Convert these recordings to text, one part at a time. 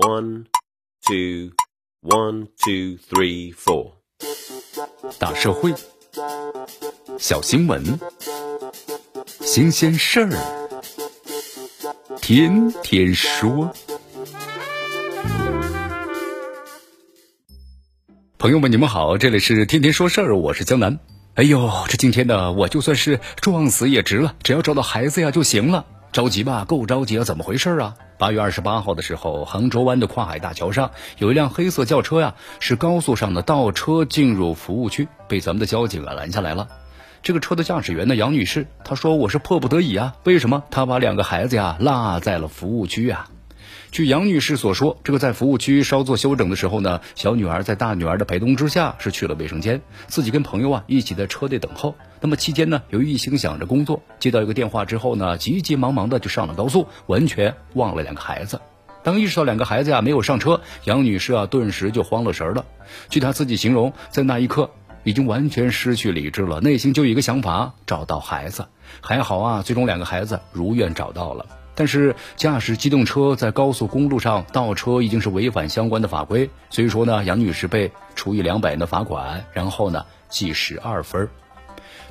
One, two, one, two, three, four。大社会，小新闻，新鲜事儿，天天说。朋友们，你们好，这里是天天说事儿，我是江南。哎呦，这今天呢，我就算是撞死也值了，只要找到孩子呀就行了。着急吧，够着急啊！怎么回事啊？八月二十八号的时候，杭州湾的跨海大桥上有一辆黑色轿车呀，是高速上的倒车进入服务区，被咱们的交警啊拦下来了。这个车的驾驶员呢，杨女士，她说我是迫不得已啊。为什么？她把两个孩子呀落在了服务区啊。据杨女士所说，这个在服务区稍作休整的时候呢，小女儿在大女儿的陪同之下是去了卫生间，自己跟朋友啊一起在车内等候。那么期间呢，由于一心想着工作，接到一个电话之后呢，急急忙忙的就上了高速，完全忘了两个孩子。当意识到两个孩子呀没有上车，杨女士啊顿时就慌了神了。据她自己形容，在那一刻已经完全失去理智了，内心就一个想法：找到孩子。还好啊，最终两个孩子如愿找到了。但是驾驶机动车在高速公路上倒车已经是违反相关的法规，所以说呢，杨女士被处以两百元的罚款，然后呢记十二分。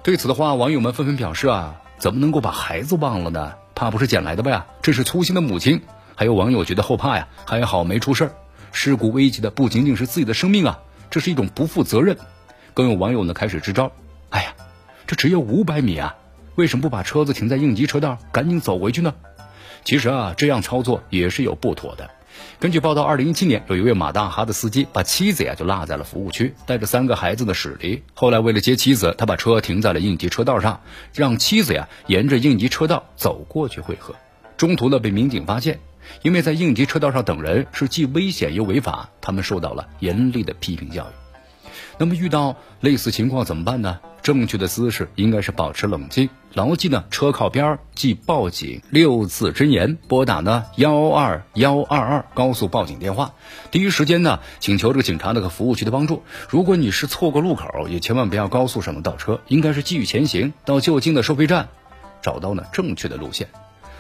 对此的话，网友们纷纷表示啊，怎么能够把孩子忘了呢？怕不是捡来的吧？这是粗心的母亲。还有网友觉得后怕呀，还好没出事儿。事故危及的不仅仅是自己的生命啊，这是一种不负责任。更有网友呢开始支招，哎呀，这只有五百米啊，为什么不把车子停在应急车道，赶紧走回去呢？其实啊，这样操作也是有不妥的。根据报道，二零一七年有一位马大哈的司机把妻子呀就落在了服务区，带着三个孩子的驶离。后来为了接妻子，他把车停在了应急车道上，让妻子呀沿着应急车道走过去汇合。中途呢被民警发现，因为在应急车道上等人是既危险又违法，他们受到了严厉的批评教育。那么遇到类似情况怎么办呢？正确的姿势应该是保持冷静，牢记呢车靠边儿即报警六字真言，拨打呢幺二幺二二高速报警电话，第一时间呢请求这个警察那个服务区的帮助。如果你是错过路口，也千万不要高速上的倒车，应该是继续前行到就近的收费站，找到呢正确的路线。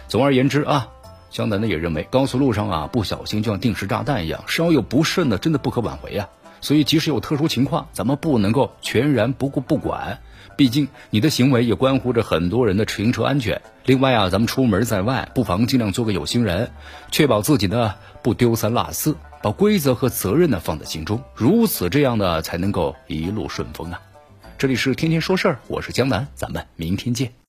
总而言之啊，江南呢也认为高速路上啊不小心就像定时炸弹一样，稍有不慎呢真的不可挽回呀。所以，即使有特殊情况，咱们不能够全然不顾不管。毕竟，你的行为也关乎着很多人的行车安全。另外啊，咱们出门在外，不妨尽量做个有心人，确保自己呢不丢三落四，把规则和责任呢放在心中。如此这样呢，才能够一路顺风啊！这里是天天说事儿，我是江南，咱们明天见。